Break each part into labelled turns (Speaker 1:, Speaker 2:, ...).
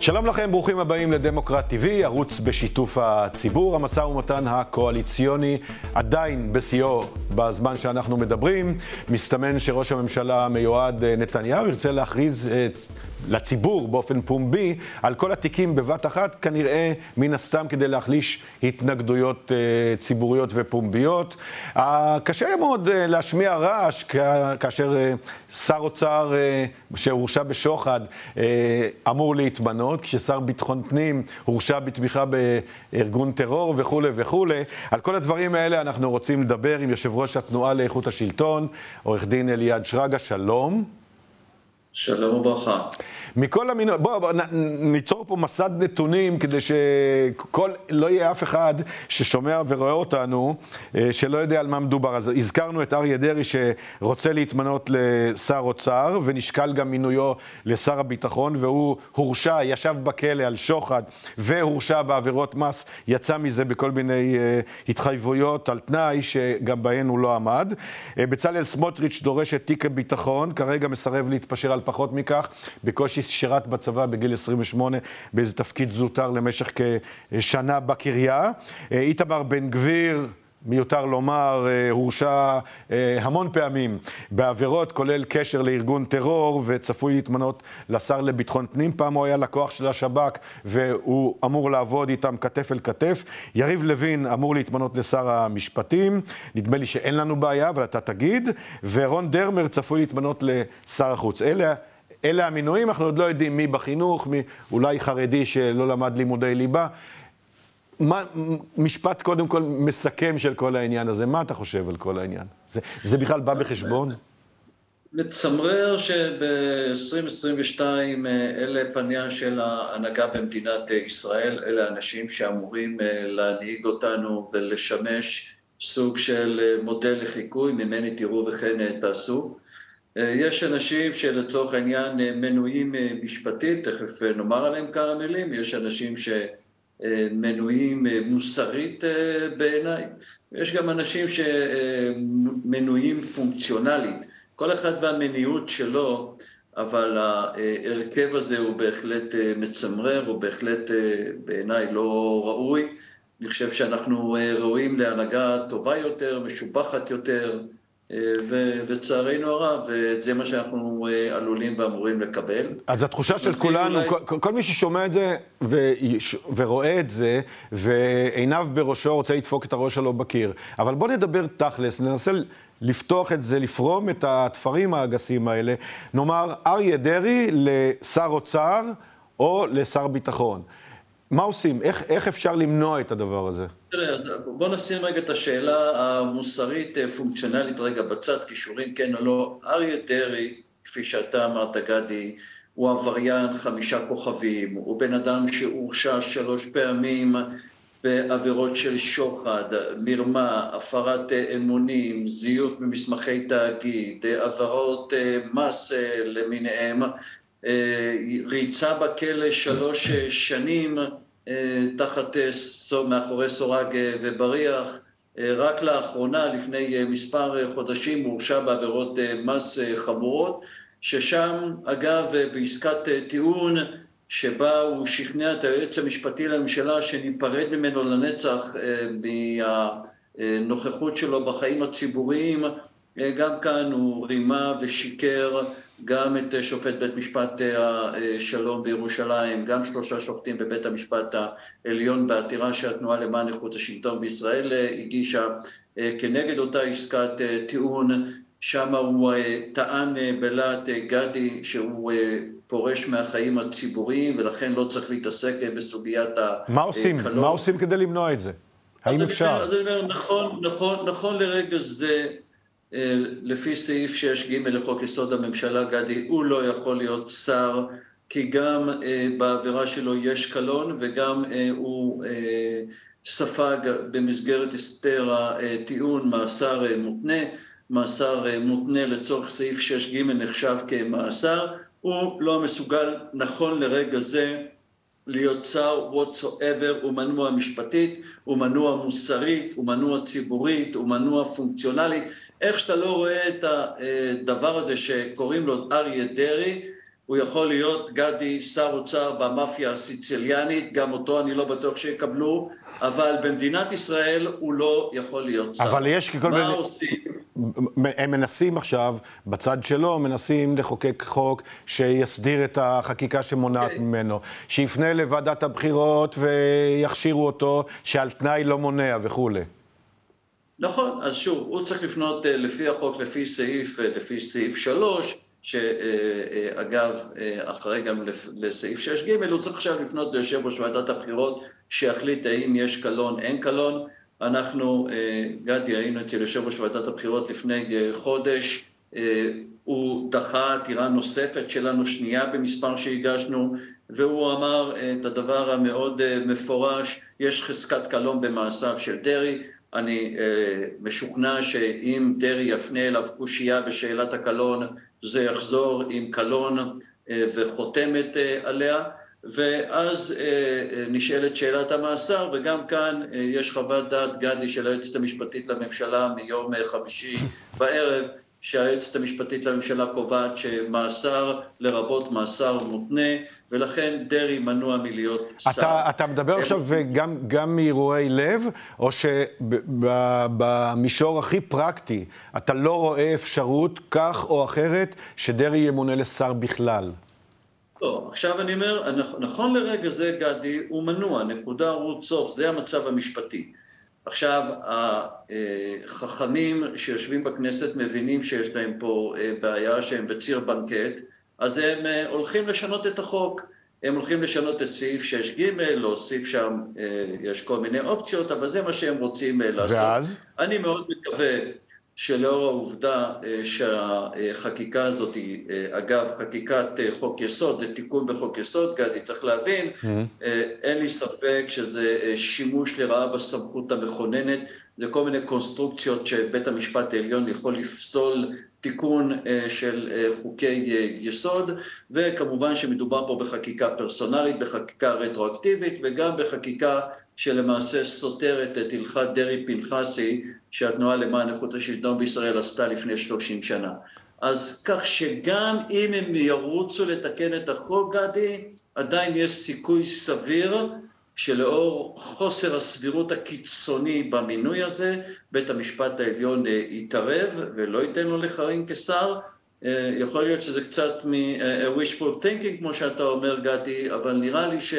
Speaker 1: שלום לכם, ברוכים הבאים לדמוקרט TV, ערוץ בשיתוף הציבור. המשא ומתן הקואליציוני עדיין בשיאו בזמן שאנחנו מדברים. מסתמן שראש הממשלה המיועד נתניהו ירצה להכריז לציבור באופן פומבי על כל התיקים בבת אחת, כנראה מן הסתם כדי להחליש התנגדויות uh, ציבוריות ופומביות. Uh, קשה מאוד uh, להשמיע רעש כאשר uh, שר אוצר uh, שהורשע בשוחד uh, אמור להתמנות, כששר ביטחון פנים הורשע בתמיכה בארגון טרור וכולי וכולי. על כל הדברים האלה אנחנו רוצים לדבר עם יושב ראש התנועה לאיכות השלטון, עורך דין אליעד שרגא, שלום.
Speaker 2: שלום וברכה.
Speaker 1: מכל המינוי, בואו בוא, ניצור פה מסד נתונים כדי שכל, לא יהיה אף אחד ששומע ורואה אותנו, אה, שלא יודע על מה מדובר. אז הזכרנו את אריה דרעי שרוצה להתמנות לשר אוצר, ונשקל גם מינויו לשר הביטחון, והוא הורשע, ישב בכלא על שוחד, והורשע בעבירות מס, יצא מזה בכל מיני uh, התחייבויות על תנאי, שגם בהן הוא לא עמד. Uh, בצלאל סמוטריץ' דורש את תיק הביטחון, כרגע מסרב להתפשר על פחות מכך, בקושי שירת בצבא בגיל 28 באיזה תפקיד זוטר למשך כשנה בקריה. אה, איתמר בן גביר... מיותר לומר, אה, הורשע אה, המון פעמים בעבירות, כולל קשר לארגון טרור, וצפוי להתמנות לשר לביטחון פנים. פעם הוא היה לקוח של השב"כ, והוא אמור לעבוד איתם כתף אל כתף. יריב לוין אמור להתמנות לשר המשפטים. נדמה לי שאין לנו בעיה, אבל אתה תגיד. ורון דרמר צפוי להתמנות לשר החוץ. אלה... אלה המינויים, אנחנו עוד לא יודעים מי בחינוך, מי אולי חרדי שלא למד לימודי ליבה. מה, משפט קודם כל מסכם של כל העניין הזה, מה אתה חושב על כל העניין? זה, זה בכלל בא בחשבון?
Speaker 2: מצמרר שב-2022 אלה פניה של ההנהגה במדינת ישראל, אלה האנשים שאמורים להנהיג אותנו ולשמש סוג של מודל לחיקוי, ממני תראו וכן תעשו. אה, יש אנשים שלצורך העניין אה, מנויים אה, משפטית, תכף נאמר עליהם כמה מילים, יש אנשים שמנויים מוסרית בעיניי, ויש גם אנשים שמנויים פונקציונלית, כל אחד והמניעות שלו, אבל ההרכב הזה הוא בהחלט מצמרר, הוא בהחלט בעיניי לא ראוי. אני חושב שאנחנו ראויים להנהגה טובה יותר, משובחת יותר, אה, ולצערנו הרב, זה מה שאנחנו אה, עלולים ואמורים לקבל.
Speaker 1: אז התחושה של כולנו, אולי... כל, כל מי ששומע את זה ו, ורואה את זה, ועיניו בראשו רוצה לדפוק את הראש שלו בקיר. אבל בואו נדבר תכלס, ננסה לפתוח את זה, לפרום את התפרים הגסים האלה. נאמר, אריה דרעי לשר אוצר או לשר ביטחון. מה עושים? איך, איך אפשר למנוע את הדבר הזה?
Speaker 2: תראה, אז בוא נשים רגע את השאלה המוסרית, אה, רגע בצד, כישורים כן או לא. אריה דרעי, כפי שאתה אמרת, גדי, הוא עבריין חמישה כוכבים, הוא בן אדם שהורשע שלוש פעמים בעבירות של שוחד, מרמה, הפרת אה, אמונים, זיוף ממסמכי תאגיד, עבירות אה, מס למיניהם, ריצה בכלא שלוש שנים אה, תחת, אה, מאחורי סורג אה, ובריח. רק לאחרונה, לפני מספר חודשים, הורשע בעבירות מס חמורות, ששם, אגב, בעסקת טיעון, שבה הוא שכנע את היועץ המשפטי לממשלה שניפרד ממנו לנצח מהנוכחות שלו בחיים הציבוריים, גם כאן הוא רימה ושיקר גם את שופט בית משפט השלום בירושלים, גם שלושה שופטים בבית המשפט העליון בעתירה שהתנועה למען איכות השלטון בישראל הגישה כנגד אותה עסקת טיעון, שם הוא טען בלהט גדי שהוא פורש מהחיים הציבוריים ולכן לא צריך להתעסק בסוגיית הקלון.
Speaker 1: מה עושים? מה עושים כדי למנוע את זה? האם אפשר?
Speaker 2: אז אני אומר, נכון, נכון, נכון לרגע זה אה, לפי סעיף 6ג לחוק יסוד הממשלה, גדי, הוא לא יכול להיות שר, כי גם אה, בעבירה שלו יש קלון וגם אה, הוא ספג במסגרת הסתר הטיעון מאסר מותנה, מאסר מותנה לצורך סעיף 6ג נחשב כמאסר, הוא לא מסוגל נכון לרגע זה להיות שר whatsoever, הוא מנוע משפטית, הוא מנוע מוסרית, הוא מנוע ציבורית, הוא מנוע פונקציונלית, איך שאתה לא רואה את הדבר הזה שקוראים לו אריה דרעי, הוא יכול להיות גדי שר אוצר במאפיה הסיציליאנית, גם אותו אני לא בטוח שיקבלו, אבל במדינת ישראל הוא לא יכול להיות שר.
Speaker 1: אבל יש כל
Speaker 2: מיני... מה עושים?
Speaker 1: הם מנסים עכשיו, בצד שלו, מנסים לחוקק חוק שיסדיר את החקיקה שמונעת okay. כן. ממנו, שיפנה לוועדת הבחירות ויכשירו אותו, שעל תנאי לא מונע וכולי.
Speaker 2: נכון, אז שוב, הוא צריך לפנות אה, לפי החוק, לפי סעיף, אה, לפי סעיף 3, שאגב, אה, אחרי גם לסעיף 6ג, הוא צריך עכשיו לפנות ליושב ראש ועדת הבחירות, שיחליט האם יש קלון, אין קלון. אנחנו, גדי, היינו אצל יושב ראש ועדת הבחירות לפני חודש, הוא דחה עתירה נוספת שלנו, שנייה במספר שהגשנו, והוא אמר את הדבר המאוד מפורש, יש חזקת קלון במעשיו של דרעי, אני אה, משוכנע שאם דרעי יפנה אליו קושייה בשאלת הקלון, זה יחזור עם קלון אה, וחותמת אה, עליה, ואז נשאלת שאלת המאסר, וגם כאן יש חוות דעת גדי של היועצת המשפטית לממשלה מיום חמישי בערב, שהיועצת המשפטית לממשלה קובעת שמאסר, לרבות מאסר מותנה, ולכן דרעי מנוע מלהיות שר.
Speaker 1: אתה, אתה מדבר עכשיו גם, גם מאירועי לב, או שבמישור הכי פרקטי, אתה לא רואה אפשרות כך או אחרת שדרעי ימונה לשר בכלל?
Speaker 2: לא, עכשיו אני אומר, נכון לרגע זה, גדי, הוא מנוע, נקודה, הוא סוף, זה המצב המשפטי. עכשיו, החכמים שיושבים בכנסת מבינים שיש להם פה אה, בעיה שהם בציר בנקט, אז הם אה, הולכים לשנות את החוק. הם הולכים לשנות את סעיף 6ג, להוסיף שם, אה, יש כל מיני אופציות, אבל זה מה שהם רוצים לעשות.
Speaker 1: ואז?
Speaker 2: אני מאוד מקווה שלאור העובדה שהחקיקה הזאת היא, אגב, חקיקת חוק יסוד, זה תיקון בחוק יסוד, גדי, צריך להבין, mm-hmm. אין לי ספק שזה שימוש לרעה בסמכות המכוננת, זה כל מיני קונסטרוקציות שבית המשפט העליון יכול לפסול תיקון של חוקי יסוד, וכמובן שמדובר פה בחקיקה פרסונלית, בחקיקה רטרואקטיבית, וגם בחקיקה שלמעשה סותרת את הלכת דרעי-פנחסי שהתנועה למען איכות השלטון בישראל עשתה לפני 30 שנה. אז כך שגם אם הם ירוצו לתקן את החוק, גדי, עדיין יש סיכוי סביר שלאור חוסר הסבירות הקיצוני במינוי הזה, בית המשפט העליון אה, יתערב ולא ייתן לו לכהן כשר. אה, יכול להיות שזה קצת מ-wishful thinking, כמו שאתה אומר, גדי, אבל נראה לי ש...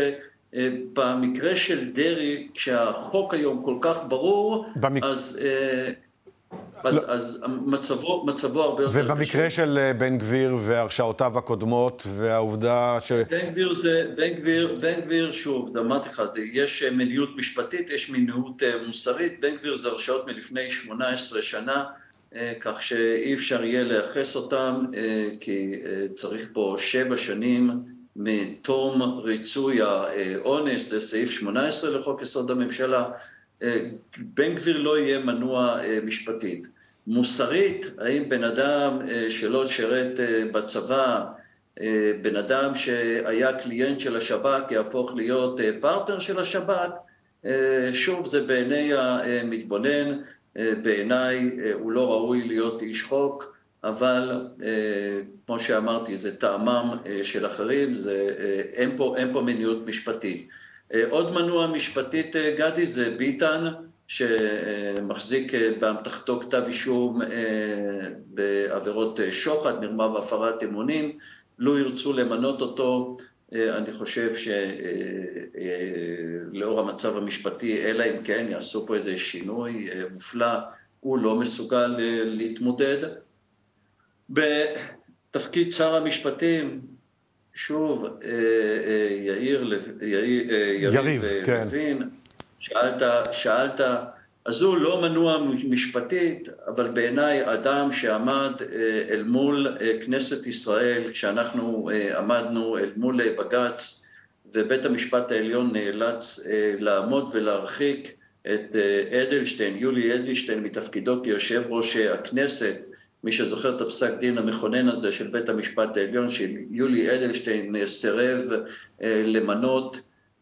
Speaker 2: אה, במקרה של דרעי, כשהחוק היום כל כך ברור, במק... אז, אה, אז, לא. אז מצבו, מצבו הרבה יותר
Speaker 1: קשה. ובמקרה של אה, בן גביר והרשעותיו הקודמות, והעובדה ש...
Speaker 2: בן גביר זה, בן גביר, בן גביר, שוב, אמרתי לך, יש מדיניות משפטית, יש מדיניות מוסרית, בן גביר זה הרשעות מלפני 18 שנה. כך שאי אפשר יהיה לייחס אותם, כי צריך פה שבע שנים מתום ריצוי האונס, זה סעיף 18 לחוק יסוד הממשלה, אה, בן גביר לא יהיה מנוע אה, משפטית. מוסרית, האם בן אדם אה, שלא שירת בצבא, בן אדם שהיה קליינט של השב"כ יהפוך להיות פרטנר של השב"כ? שוב, זה בעיני המתבונן, בעיניי הוא לא ראוי להיות איש חוק. אבל אה, כמו שאמרתי, זה טעמם אה, של אחרים, זה, אה, אין, פה, אין פה מניעות משפטית. עוד מנוע משפטית, גדי, זה ביטן, שמחזיק באמתחתו כתב אישום בעבירות שוחד, מרמה והפרת אמונים. לו ירצו למנות אותו, אני חושב שלאור המצב המשפטי, אלא אם כן יעשו פה איזה שינוי מופלא, הוא לא מסוגל להתמודד. בתפקיד שר המשפטים, שוב, אה, אה, יאיר, יאיר, אה, יריב כן. לוין, שאלת, שאלת, אז הוא לא מנוע משפטית, אבל בעיניי אדם שעמד אל מול כנסת ישראל, כשאנחנו עמדנו אל מול בג"ץ, ובית המשפט העליון נאלץ לעמוד ולהרחיק את אדלשטיין, יולי אדלשטיין, מתפקידו כיושב ראש הכנסת, מי שזוכר את הפסק דין המכונן הזה של בית המשפט העליון, שיולי אדלשטיין סירב אה, למנות,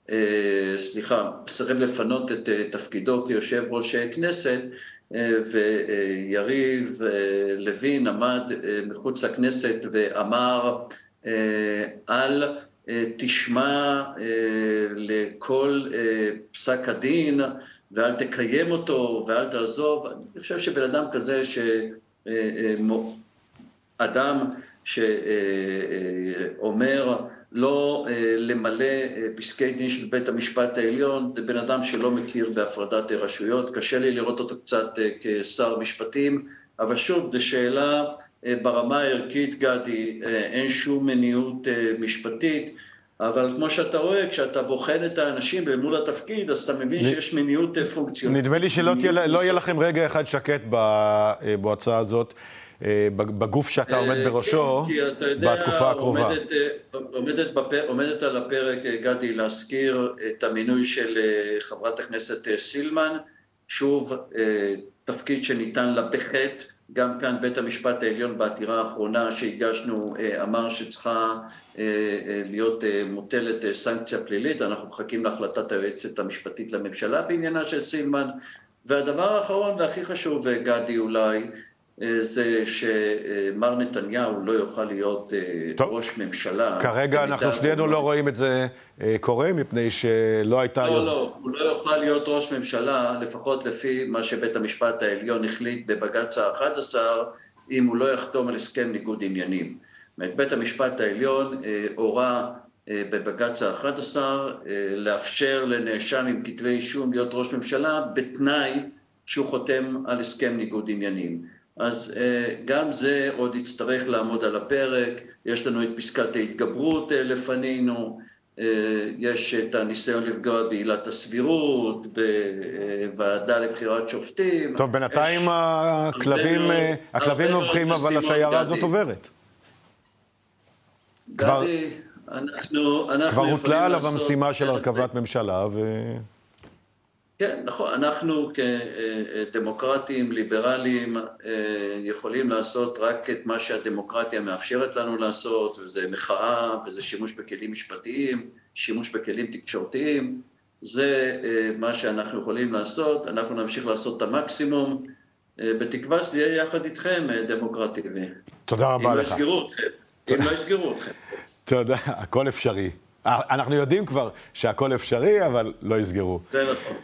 Speaker 2: אה, סליחה, סירב לפנות את אה, תפקידו כיושב ראש כנסת, ויריב לוין עמד מחוץ לכנסת ואמר אל תשמע לכל פסק הדין ואל תקיים אותו ואל תעזוב. אני חושב שבן אדם כזה, שאדם שאומר לא למלא פסקי דין של בית המשפט העליון, זה בן אדם שלא מכיר בהפרדת רשויות. קשה לי לראות אותו קצת כשר משפטים, אבל שוב, זו שאלה ברמה הערכית, גדי, אין שום מניעות משפטית. אבל כמו שאתה רואה, כשאתה בוחן את האנשים במול התפקיד, אז אתה מבין שיש מניעות פונקציונית.
Speaker 1: נדמה לי שלא לא יהיה לכם רגע אחד שקט בהצעה הזאת, בגוף שאתה עומד בראשו, בתקופה הקרובה.
Speaker 2: עומדת על הפרק, גדי, להזכיר את המינוי של חברת הכנסת סילמן, שוב, תפקיד שניתן לה בחטא, גם כאן בית המשפט העליון בעתירה האחרונה שהגשנו אמר שצריכה להיות מוטלת סנקציה פלילית, אנחנו מחכים להחלטת היועצת המשפטית לממשלה בעניינה של סילמן, והדבר האחרון והכי חשוב, גדי אולי, זה שמר נתניהו לא יוכל להיות טוב, ראש ממשלה.
Speaker 1: כרגע אנחנו שנינו לא רואים את זה קורה, מפני שלא הייתה...
Speaker 2: לא, יוז... לא, הוא לא יוכל להיות ראש ממשלה, לפחות לפי מה שבית המשפט העליון החליט בבג"ץ ה-11, אם הוא לא יחתום על הסכם ניגוד עניינים. בית המשפט העליון הורה בבג"ץ ה-11 לאפשר לנאשם עם כתבי אישום להיות ראש ממשלה, בתנאי שהוא חותם על הסכם ניגוד עניינים. אז גם זה עוד יצטרך לעמוד על הפרק, יש לנו את פסקת ההתגברות לפנינו, יש את הניסיון לפגוע בעילת הסבירות, בוועדה לבחירת שופטים.
Speaker 1: טוב, בינתיים הכלבים, הכלבים נובחים, אבל השיירה הזאת עוברת.
Speaker 2: גדי, אנחנו, אנחנו
Speaker 1: כבר הוטלה עליו המשימה של הרכבת ממשלה, ו...
Speaker 2: כן, נכון, אנחנו כדמוקרטים, ליברליים, יכולים לעשות רק את מה שהדמוקרטיה מאפשרת לנו לעשות, וזה מחאה, וזה שימוש בכלים משפטיים, שימוש בכלים תקשורתיים, זה מה שאנחנו יכולים לעשות, אנחנו נמשיך לעשות את המקסימום, בתקווה שזה יהיה יחד איתכם דמוקרטי.
Speaker 1: תודה רבה לך.
Speaker 2: אם לא יסגרו אתכם, אם לא יסגרו אתכם.
Speaker 1: תודה, הכל אפשרי. אנחנו יודעים כבר שהכל אפשרי, אבל לא יסגרו.
Speaker 2: זה נכון.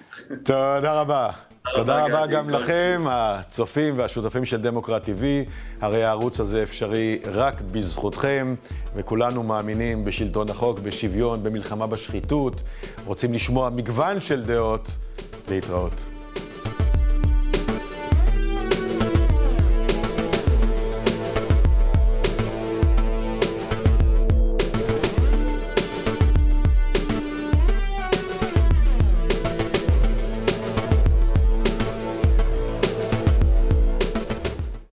Speaker 1: תודה רבה. תודה רבה גם לכם, הצופים והשותפים של דמוקרט TV. הרי הערוץ הזה אפשרי רק בזכותכם, וכולנו מאמינים בשלטון החוק, בשוויון, במלחמה בשחיתות. רוצים לשמוע מגוון של דעות. להתראות.